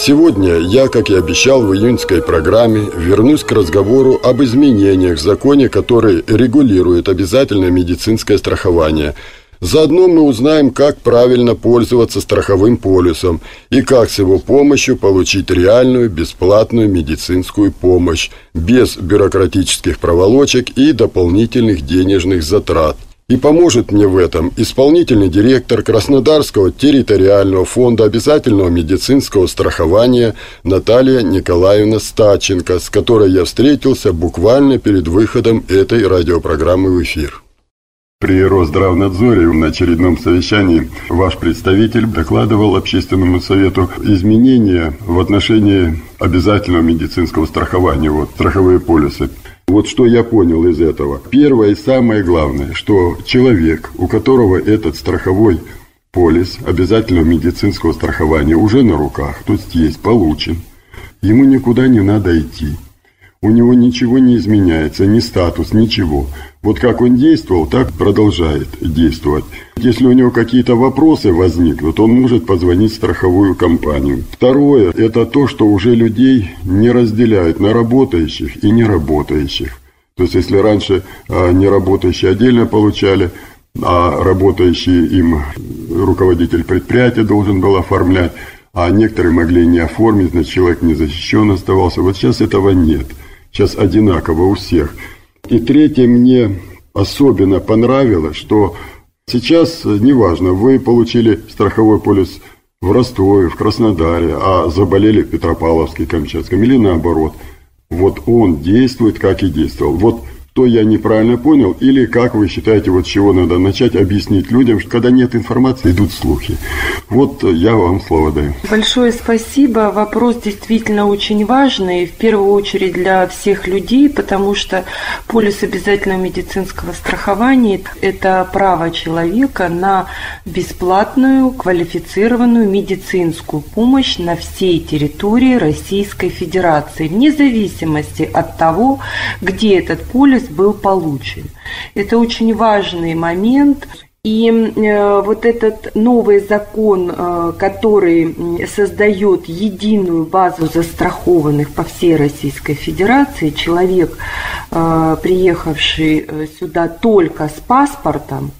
Сегодня я, как и обещал в июньской программе, вернусь к разговору об изменениях в законе, который регулирует обязательное медицинское страхование. Заодно мы узнаем, как правильно пользоваться страховым полюсом и как с его помощью получить реальную бесплатную медицинскую помощь без бюрократических проволочек и дополнительных денежных затрат. И поможет мне в этом исполнительный директор Краснодарского территориального фонда обязательного медицинского страхования Наталья Николаевна Стаченко, с которой я встретился буквально перед выходом этой радиопрограммы в эфир. При Росздравнадзоре на очередном совещании ваш представитель докладывал Общественному совету изменения в отношении обязательного медицинского страхования, вот страховые полисы. Вот что я понял из этого. Первое и самое главное, что человек, у которого этот страховой полис обязательного медицинского страхования уже на руках, то есть есть, получен, ему никуда не надо идти у него ничего не изменяется, ни статус, ничего. Вот как он действовал, так продолжает действовать. Если у него какие-то вопросы возникнут, он может позвонить в страховую компанию. Второе, это то, что уже людей не разделяют на работающих и неработающих. То есть, если раньше а, неработающие отдельно получали, а работающие им руководитель предприятия должен был оформлять, а некоторые могли не оформить, значит, человек не защищен оставался. Вот сейчас этого нет сейчас одинаково у всех. И третье мне особенно понравилось, что сейчас, неважно, вы получили страховой полис в Ростове, в Краснодаре, а заболели в Петропавловске, Камчатском или наоборот. Вот он действует, как и действовал. Вот что я неправильно понял, или как вы считаете, вот чего надо начать объяснить людям, что когда нет информации, идут слухи. Вот я вам слово даю. Большое спасибо. Вопрос действительно очень важный, в первую очередь для всех людей, потому что полис обязательного медицинского страхования – это право человека на бесплатную квалифицированную медицинскую помощь на всей территории Российской Федерации, вне зависимости от того, где этот полис был получен. Это очень важный момент. И э, вот этот новый закон, э, который создает единую базу застрахованных по всей Российской Федерации, человек, э, приехавший сюда только с паспортом,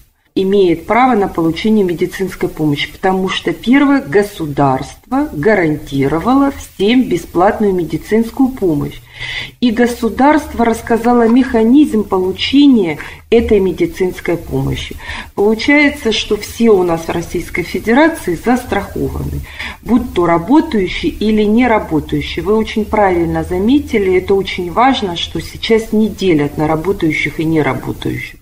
имеет право на получение медицинской помощи, потому что первое государство гарантировало всем бесплатную медицинскую помощь. И государство рассказало механизм получения этой медицинской помощи. Получается, что все у нас в Российской Федерации застрахованы, будь то работающие или не работающие. Вы очень правильно заметили, это очень важно, что сейчас не делят на работающих и неработающих.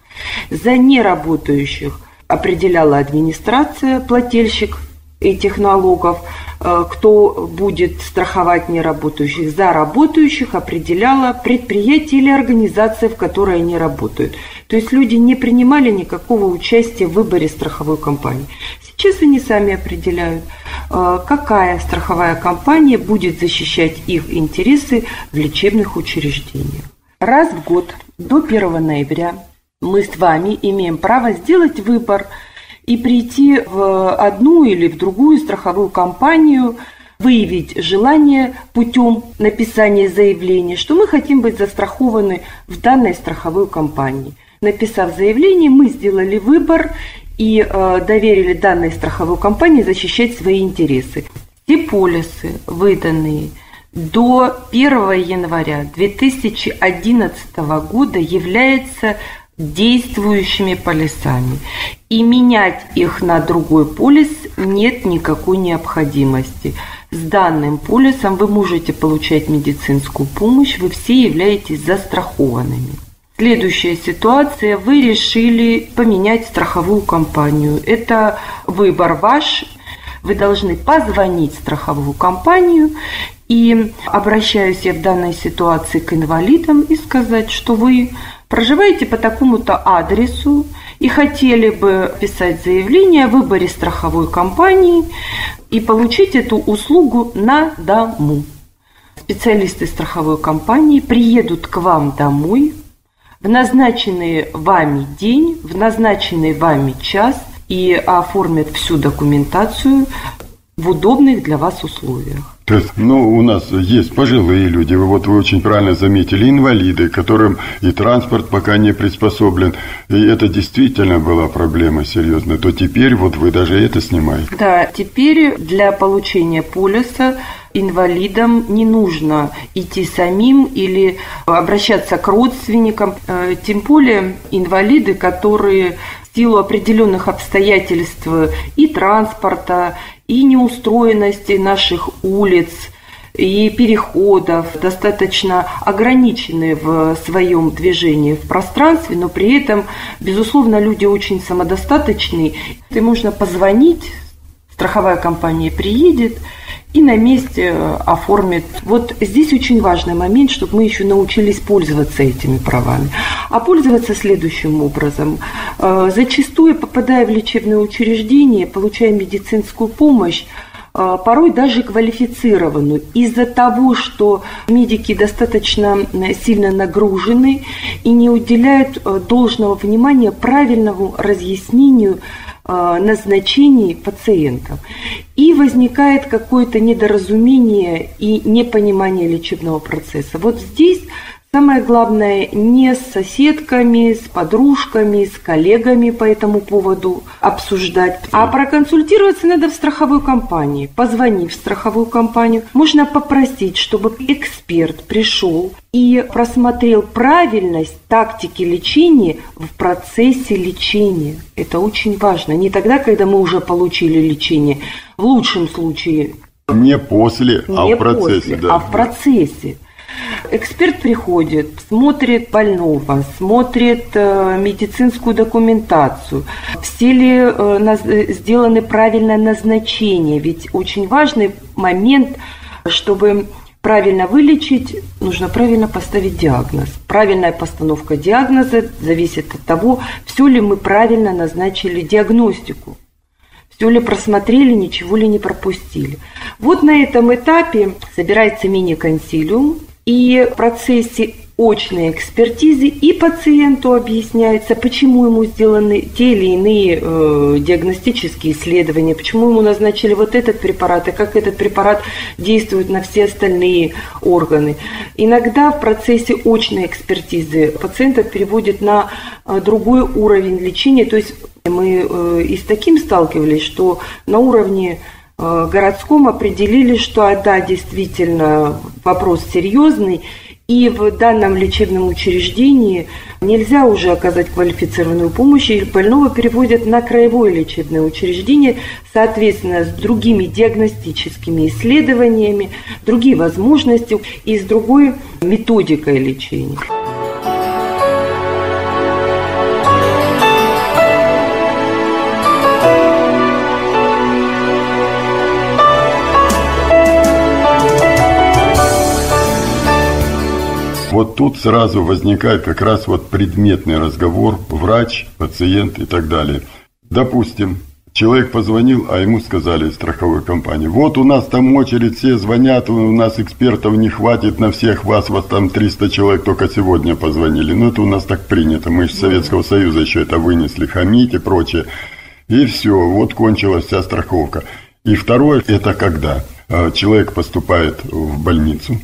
За неработающих определяла администрация, плательщик этих налогов, э, кто будет страховать неработающих. За работающих определяла предприятие или организация, в которой они работают. То есть люди не принимали никакого участия в выборе страховой компании. Сейчас они сами определяют, э, какая страховая компания будет защищать их интересы в лечебных учреждениях. Раз в год до 1 ноября мы с вами имеем право сделать выбор и прийти в одну или в другую страховую компанию, выявить желание путем написания заявления, что мы хотим быть застрахованы в данной страховой компании. Написав заявление, мы сделали выбор и э, доверили данной страховой компании защищать свои интересы. Все полисы, выданные до 1 января 2011 года, являются действующими полисами. И менять их на другой полис нет никакой необходимости. С данным полисом вы можете получать медицинскую помощь, вы все являетесь застрахованными. Следующая ситуация. Вы решили поменять страховую компанию. Это выбор ваш. Вы должны позвонить в страховую компанию И обращаюсь я в данной ситуации к инвалидам и сказать, что вы проживаете по такому-то адресу и хотели бы писать заявление о выборе страховой компании и получить эту услугу на дому. Специалисты страховой компании приедут к вам домой в назначенный вами день, в назначенный вами час и оформят всю документацию в удобных для вас условиях. То есть, ну, у нас есть пожилые люди, вот вы очень правильно заметили, инвалиды, которым и транспорт пока не приспособлен, и это действительно была проблема серьезная, то теперь вот вы даже это снимаете. Да, теперь для получения полиса инвалидам не нужно идти самим или обращаться к родственникам, э, тем более инвалиды, которые в силу определенных обстоятельств и транспорта, и неустроенности наших улиц, и переходов, достаточно ограничены в своем движении в пространстве, но при этом, безусловно, люди очень самодостаточные. И можно позвонить, страховая компания приедет и на месте оформит. Вот здесь очень важный момент, чтобы мы еще научились пользоваться этими правами. А пользоваться следующим образом. Э, зачастую, попадая в лечебное учреждение, получая медицинскую помощь, э, порой даже квалифицированную. Из-за того, что медики достаточно сильно нагружены и не уделяют э, должного внимания правильному разъяснению Э, назначений пациентов. И возникает какое-то недоразумение и непонимание лечебного процесса. Вот здесь Самое главное, не с соседками, с подружками, с коллегами по этому поводу обсуждать, а проконсультироваться надо в страховой компании. Позвонив в страховую компанию, можно попросить, чтобы эксперт пришел и просмотрел правильность тактики лечения в процессе лечения. Это очень важно. Не тогда, когда мы уже получили лечение. В лучшем случае не после, не а в процессе. После, да. А в процессе. Эксперт приходит, смотрит больного, смотрит э, медицинскую документацию, все ли э, сделаны правильное назначение. Ведь очень важный момент, чтобы правильно вылечить, нужно правильно поставить диагноз. Правильная постановка диагноза зависит от того, все ли мы правильно назначили диагностику. Все ли просмотрели, ничего ли не пропустили. Вот на этом этапе собирается мини-консилиум, и в процессе очной экспертизы и пациенту объясняется, почему ему сделаны те или иные э, диагностические исследования, почему ему назначили вот этот препарат, и как этот препарат действует на все остальные органы. Иногда в процессе очной экспертизы пациента переводят на э, другой уровень лечения, то есть мы э, и с таким сталкивались, что на уровне городском определили, что а, да, действительно вопрос серьезный, и в данном лечебном учреждении нельзя уже оказать квалифицированную помощь, и больного переводят на краевое лечебное учреждение, соответственно, с другими диагностическими исследованиями, другие возможности и с другой методикой лечения. Вот тут сразу возникает как раз вот предметный разговор, врач, пациент и так далее. Допустим, человек позвонил, а ему сказали из страховой компании, вот у нас там очередь, все звонят, у нас экспертов не хватит на всех вас, вас там 300 человек только сегодня позвонили. Ну это у нас так принято, мы из Советского Союза еще это вынесли, хамить и прочее. И все, вот кончилась вся страховка. И второе, это когда а, человек поступает в больницу,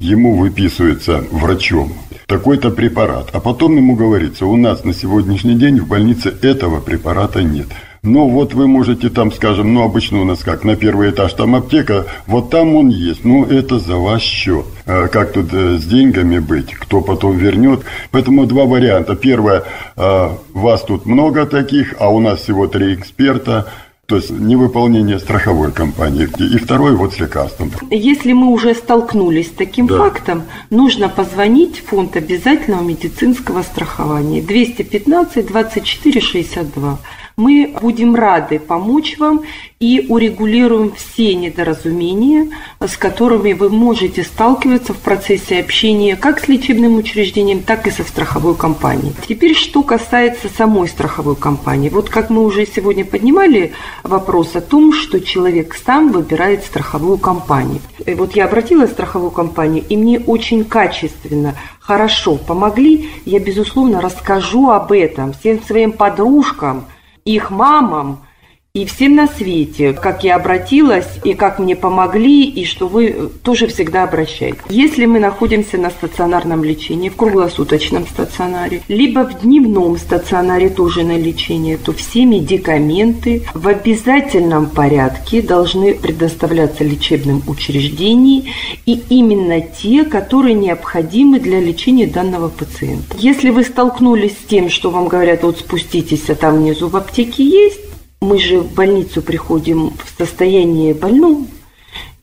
ему выписывается врачом такой-то препарат, а потом ему говорится, у нас на сегодняшний день в больнице этого препарата нет. Но вот вы можете там, скажем, ну обычно у нас как, на первый этаж там аптека, вот там он есть, ну это за ваш счет. А как тут э, с деньгами быть, кто потом вернет. Поэтому два варианта. Первое, э, вас тут много таких, а у нас всего три эксперта. То есть невыполнение страховой компании. И второй вот с лекарством. Если мы уже столкнулись с таким да. фактом, нужно позвонить в фонд обязательного медицинского страхования 215 24 62 мы будем рады помочь вам и урегулируем все недоразумения, с которыми вы можете сталкиваться в процессе общения как с лечебным учреждением, так и со страховой компанией. Теперь, что касается самой страховой компании. Вот как мы уже сегодня поднимали вопрос о том, что человек сам выбирает страховую компанию. И вот я обратилась в страховую компанию, и мне очень качественно, хорошо помогли. Я, безусловно, расскажу об этом всем своим подружкам – их мамам и всем на свете, как я обратилась и как мне помогли, и что вы тоже всегда обращаетесь. Если мы находимся на стационарном лечении, в круглосуточном стационаре, либо в дневном стационаре тоже на лечение, то все медикаменты в обязательном порядке должны предоставляться лечебным учреждениям, и именно те, которые необходимы для лечения данного пациента. Если вы столкнулись с тем, что вам говорят, вот спуститесь, а там внизу в аптеке есть, мы же в больницу приходим в состоянии больном,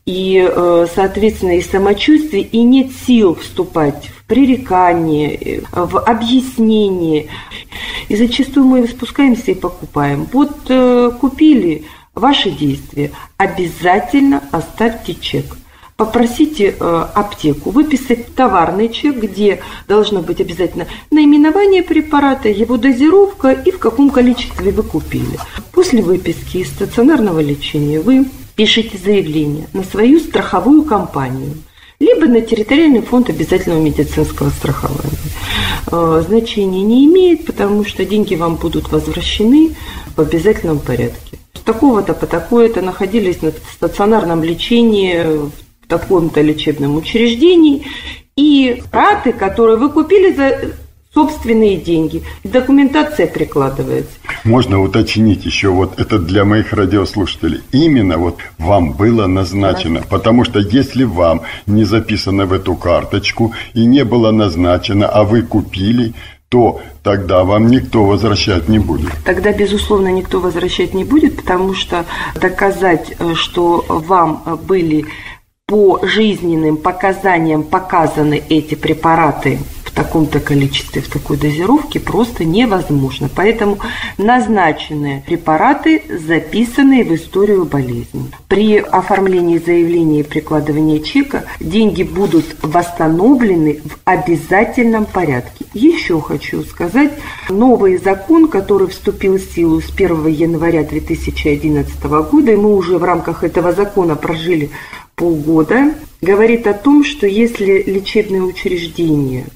и, э, соответственно, и самочувствие, и нет сил вступать в пререкание, э, в объяснение. И зачастую мы спускаемся и покупаем. Вот э, купили ваши действия, обязательно оставьте чек попросите э, аптеку выписать товарный чек, где должно быть обязательно наименование препарата, его дозировка и в каком количестве вы купили. После выписки из стационарного лечения вы пишите заявление на свою страховую компанию либо на территориальный фонд обязательного медицинского страхования. Э, значения не имеет, потому что деньги вам будут возвращены в обязательном порядке. Такого-то по такое-то находились на стационарном лечении в таком-то лечебном учреждении, и раты, которые вы купили за собственные деньги. Документация прикладывается. Можно уточнить еще, вот это для моих радиослушателей. Именно вот вам было назначено, Хорошо. потому что если вам не записано в эту карточку и не было назначено, а вы купили, то тогда вам никто возвращать не будет. Тогда, безусловно, никто возвращать не будет, потому что доказать, э, что вам были по жизненным показаниям показаны эти препараты в таком-то количестве, в такой дозировке просто невозможно. Поэтому назначенные препараты, записанные в историю болезни. При оформлении заявления и прикладывании чека деньги будут восстановлены в обязательном порядке. Еще хочу сказать, новый закон, который вступил в силу с 1 января 2011 года, и мы уже в рамках этого закона прожили полгода говорит о том, что если лечебное учреждение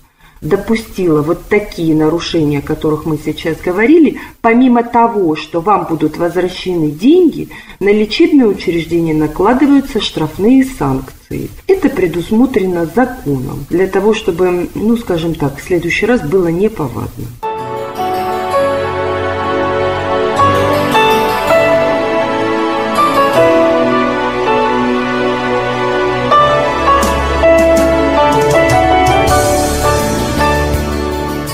допустило вот такие нарушения, о которых мы сейчас говорили, помимо того, что вам будут возвращены деньги, на лечебное учреждение накладываются штрафные санкции. Это предусмотрено законом для того, чтобы, ну, скажем так, в следующий раз было неповадно.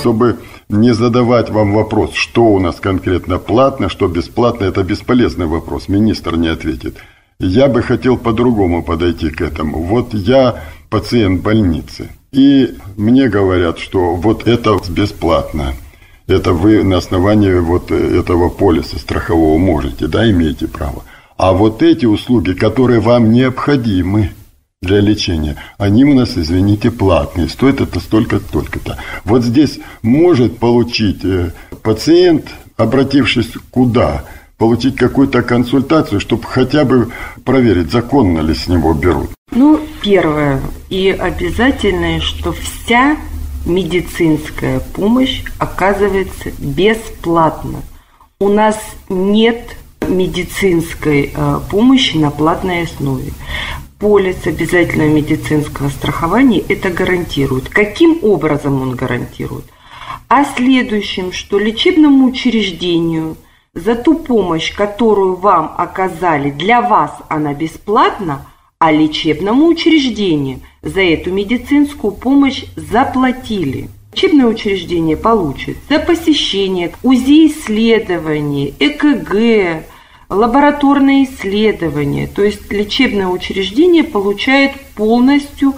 Чтобы не задавать вам вопрос, что у нас конкретно платно, что бесплатно, это бесполезный вопрос, министр не ответит. Я бы хотел по-другому подойти к этому. Вот я пациент больницы, и мне говорят, что вот это бесплатно. Это вы на основании вот этого полиса страхового можете, да, имеете право. А вот эти услуги, которые вам необходимы, для лечения, они у нас, извините, платные, стоят это столько-столько-то. Вот здесь может получить э, пациент, обратившись куда? Получить какую-то консультацию, чтобы хотя бы проверить, законно ли с него берут. Ну, первое и обязательное, что вся медицинская помощь оказывается бесплатно. У нас нет медицинской э, помощи на платной основе полис обязательного медицинского страхования это гарантирует. Каким образом он гарантирует? А следующим, что лечебному учреждению за ту помощь, которую вам оказали, для вас она бесплатна, а лечебному учреждению за эту медицинскую помощь заплатили. Лечебное учреждение получит за посещение УЗИ исследований, ЭКГ, лабораторные исследования. То есть лечебное учреждение получает полностью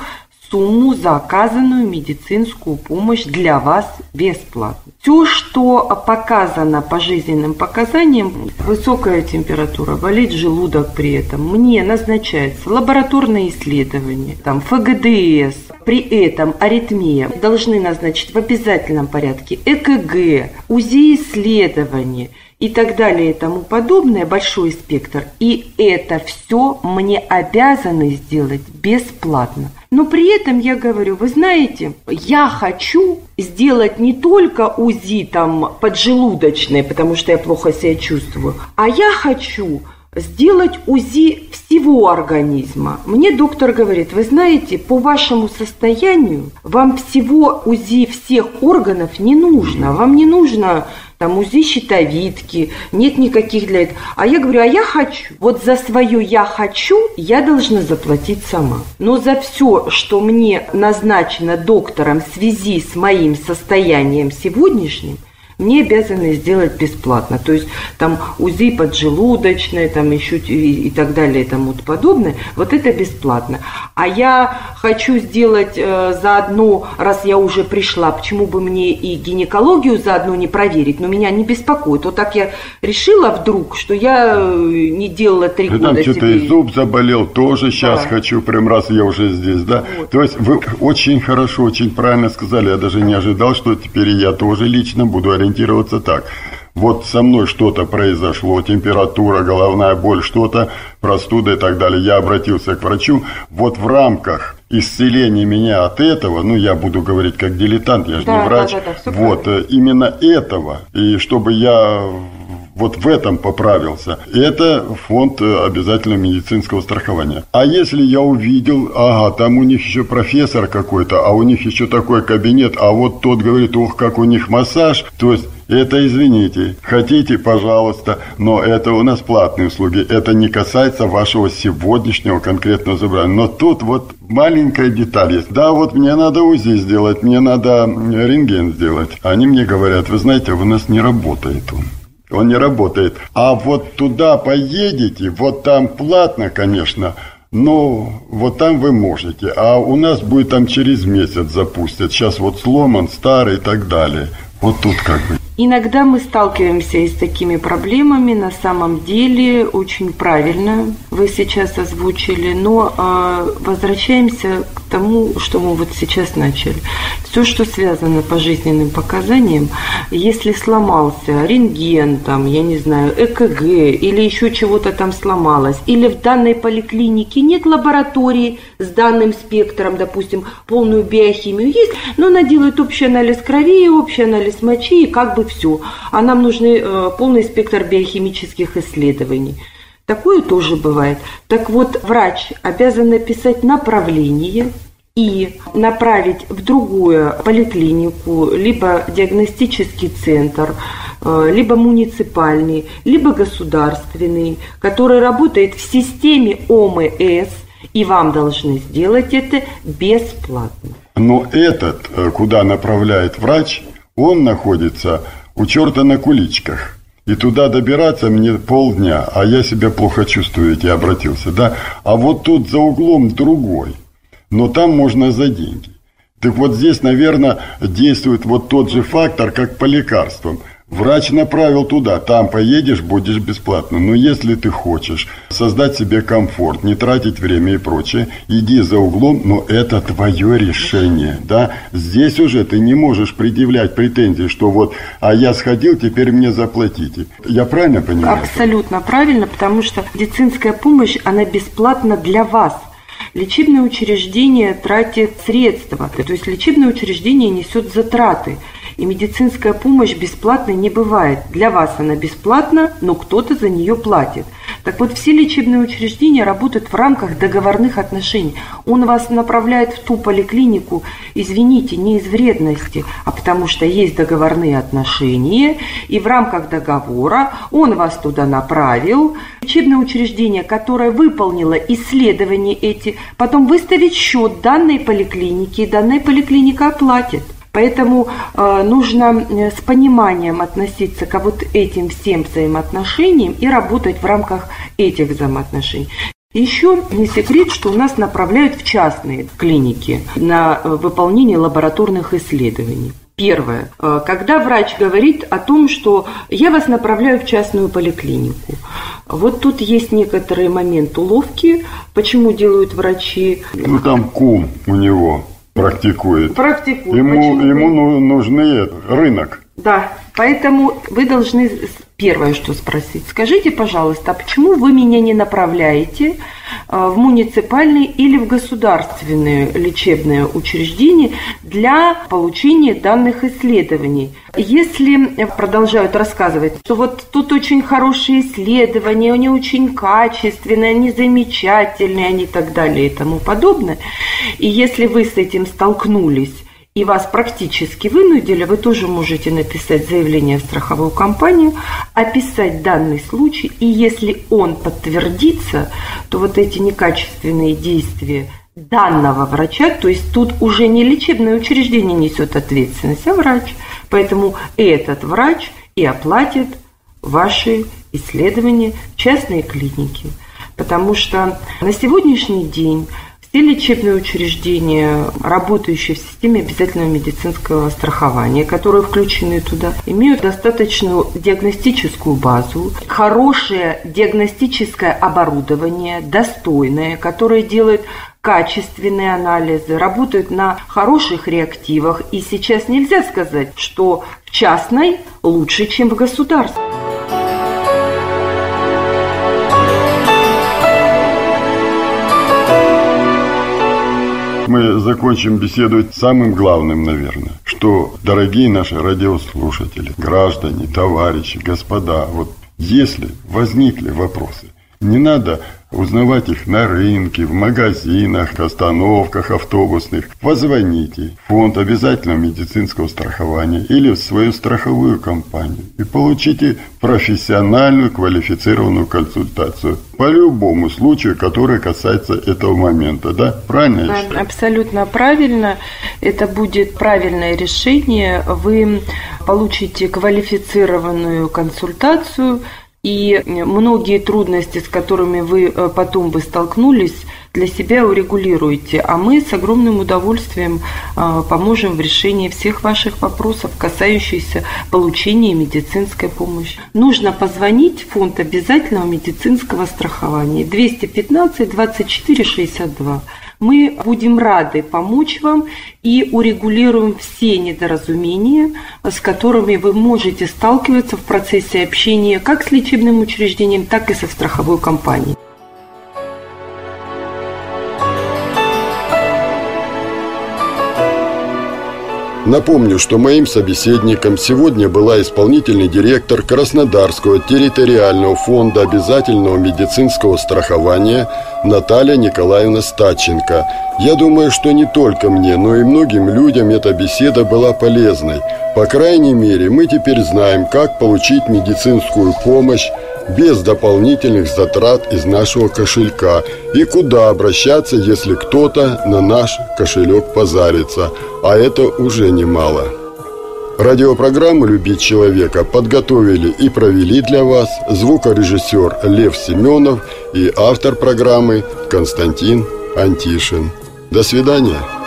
сумму за оказанную медицинскую помощь для вас бесплатно. Все, что показано по жизненным показаниям, высокая температура, болит желудок при этом, мне назначается лабораторное исследование, там ФГДС, при этом аритмия должны назначить в обязательном порядке ЭКГ, УЗИ исследования – и так далее и тому подобное, большой спектр. И это все мне обязаны сделать бесплатно. Но при этом я говорю, вы знаете, я хочу сделать не только УЗИ там поджелудочное, потому что я плохо себя чувствую, а я хочу сделать УЗИ всего организма. Мне доктор говорит, вы знаете, по вашему состоянию вам всего УЗИ всех органов не нужно. Вам не нужно там УЗИ щитовидки, нет никаких для этого. А я говорю, а я хочу. Вот за свое «я хочу» я должна заплатить сама. Но за все, что мне назначено доктором в связи с моим состоянием сегодняшним – мне обязаны сделать бесплатно. То есть там УЗИ поджелудочное, там еще и, и так далее и тому подобное. Вот это бесплатно. А я хочу сделать э, заодно, раз я уже пришла, почему бы мне и гинекологию заодно не проверить, но меня не беспокоит. Вот так я решила вдруг, что я э, не делала три года там что-то и зуб заболел, тоже сейчас да. хочу, прям раз я уже здесь, да? Вот. То есть вы очень хорошо, очень правильно сказали, я даже не ожидал, что теперь я тоже лично буду ориентироваться ориентироваться так. Вот со мной что-то произошло, температура, головная боль, что-то, простуда и так далее. Я обратился к врачу. Вот в рамках исцеления меня от этого, ну, я буду говорить как дилетант, я же да, не врач. Да, да, да, вот, правильно. Именно этого. И чтобы я вот в этом поправился. Это фонд э, обязательного медицинского страхования. А если я увидел, ага, там у них еще профессор какой-то, а у них еще такой кабинет, а вот тот говорит, ох, как у них массаж, то есть это, извините, хотите, пожалуйста, но это у нас платные услуги. Это не касается вашего сегодняшнего конкретного забрания. Но тут вот маленькая деталь есть. Да, вот мне надо УЗИ сделать, мне надо рентген сделать. Они мне говорят, вы знаете, у нас не работает он он не работает. А вот туда поедете, вот там платно, конечно, но вот там вы можете. А у нас будет там через месяц запустят. Сейчас вот сломан, старый и так далее. Вот тут как бы. Иногда мы сталкиваемся и с такими проблемами. На самом деле очень правильно вы сейчас озвучили, но э, возвращаемся к тому, что мы вот сейчас начали. Все, что связано по жизненным показаниям, если сломался рентген, там, я не знаю, ЭКГ или еще чего-то там сломалось, или в данной поликлинике нет лаборатории с данным спектром, допустим, полную биохимию есть, но она делает общий анализ крови, общий анализ мочи, и как бы все. А нам нужны э, полный спектр биохимических исследований. Такое тоже бывает. Так вот, врач обязан написать направление и направить в другую поликлинику, либо диагностический центр, э, либо муниципальный, либо государственный, который работает в системе ОМС, и вам должны сделать это бесплатно. Но этот, э, куда направляет врач, он находится у черта на куличках. И туда добираться мне полдня, а я себя плохо чувствую, я обратился, да. А вот тут за углом другой, но там можно за деньги. Так вот здесь, наверное, действует вот тот же фактор, как по лекарствам – Врач направил туда, там поедешь, будешь бесплатно. Но если ты хочешь создать себе комфорт, не тратить время и прочее, иди за углом, но это твое решение, да. Здесь уже ты не можешь предъявлять претензии, что вот, а я сходил, теперь мне заплатите. Я правильно понимаю? Абсолютно правильно, потому что медицинская помощь, она бесплатна для вас. Лечебное учреждение тратит средства, то есть лечебное учреждение несет затраты. И медицинская помощь бесплатной не бывает. Для вас она бесплатна, но кто-то за нее платит. Так вот, все лечебные учреждения работают в рамках договорных отношений. Он вас направляет в ту поликлинику, извините, не из вредности, а потому что есть договорные отношения, и в рамках договора он вас туда направил. Лечебное учреждение, которое выполнило исследования эти, потом выставит счет данной поликлиники, и данная поликлиника оплатит. Поэтому э, нужно э, с пониманием относиться к вот этим всем взаимоотношениям и работать в рамках этих взаимоотношений. Еще не секрет, что у нас направляют в частные клиники на э, выполнение лабораторных исследований. Первое. Когда врач говорит о том, что я вас направляю в частную поликлинику. Вот тут есть некоторые моменты уловки, почему делают врачи. Ну там кум у него практикует. Практикует. Ему, ему нужны рынок. Да, поэтому вы должны первое, что спросить. Скажите, пожалуйста, а почему вы меня не направляете в муниципальные или в государственные лечебные учреждения для получения данных исследований? Если продолжают рассказывать, что вот тут очень хорошие исследования, они очень качественные, они замечательные, они так далее и тому подобное, и если вы с этим столкнулись, и вас практически вынудили, вы тоже можете написать заявление в страховую компанию, описать данный случай, и если он подтвердится, то вот эти некачественные действия данного врача, то есть тут уже не лечебное учреждение несет ответственность, а врач. Поэтому этот врач и оплатит ваши исследования в частные клиники. Потому что на сегодняшний день все лечебные учреждения, работающие в системе обязательного медицинского страхования, которые включены туда, имеют достаточную диагностическую базу, хорошее диагностическое оборудование, достойное, которое делает качественные анализы, работают на хороших реактивах. И сейчас нельзя сказать, что в частной лучше, чем в государственной. Мы закончим беседовать самым главным, наверное, что, дорогие наши радиослушатели, граждане, товарищи, господа, вот если возникли вопросы, не надо узнавать их на рынке, в магазинах, остановках автобусных. Позвоните в фонд обязательного медицинского страхования или в свою страховую компанию и получите профессиональную квалифицированную консультацию по любому случаю, который касается этого момента. Да? Правильно? Да, абсолютно правильно. Это будет правильное решение. Вы получите квалифицированную консультацию – и многие трудности, с которыми вы э, потом бы столкнулись, для себя урегулируете. А мы с огромным удовольствием э, поможем в решении всех ваших вопросов, касающихся получения медицинской помощи. Нужно позвонить в фонд обязательного медицинского страхования 215 24 62. Мы будем рады помочь вам и урегулируем все недоразумения, с которыми вы можете сталкиваться в процессе общения как с лечебным учреждением, так и со страховой компанией. Напомню, что моим собеседником сегодня была исполнительный директор Краснодарского территориального фонда обязательного медицинского страхования Наталья Николаевна Стаченко. Я думаю, что не только мне, но и многим людям эта беседа была полезной. По крайней мере, мы теперь знаем, как получить медицинскую помощь без дополнительных затрат из нашего кошелька и куда обращаться, если кто-то на наш кошелек позарится, а это уже немало. Радиопрограмму «Любить человека» подготовили и провели для вас звукорежиссер Лев Семенов и автор программы Константин Антишин. До свидания.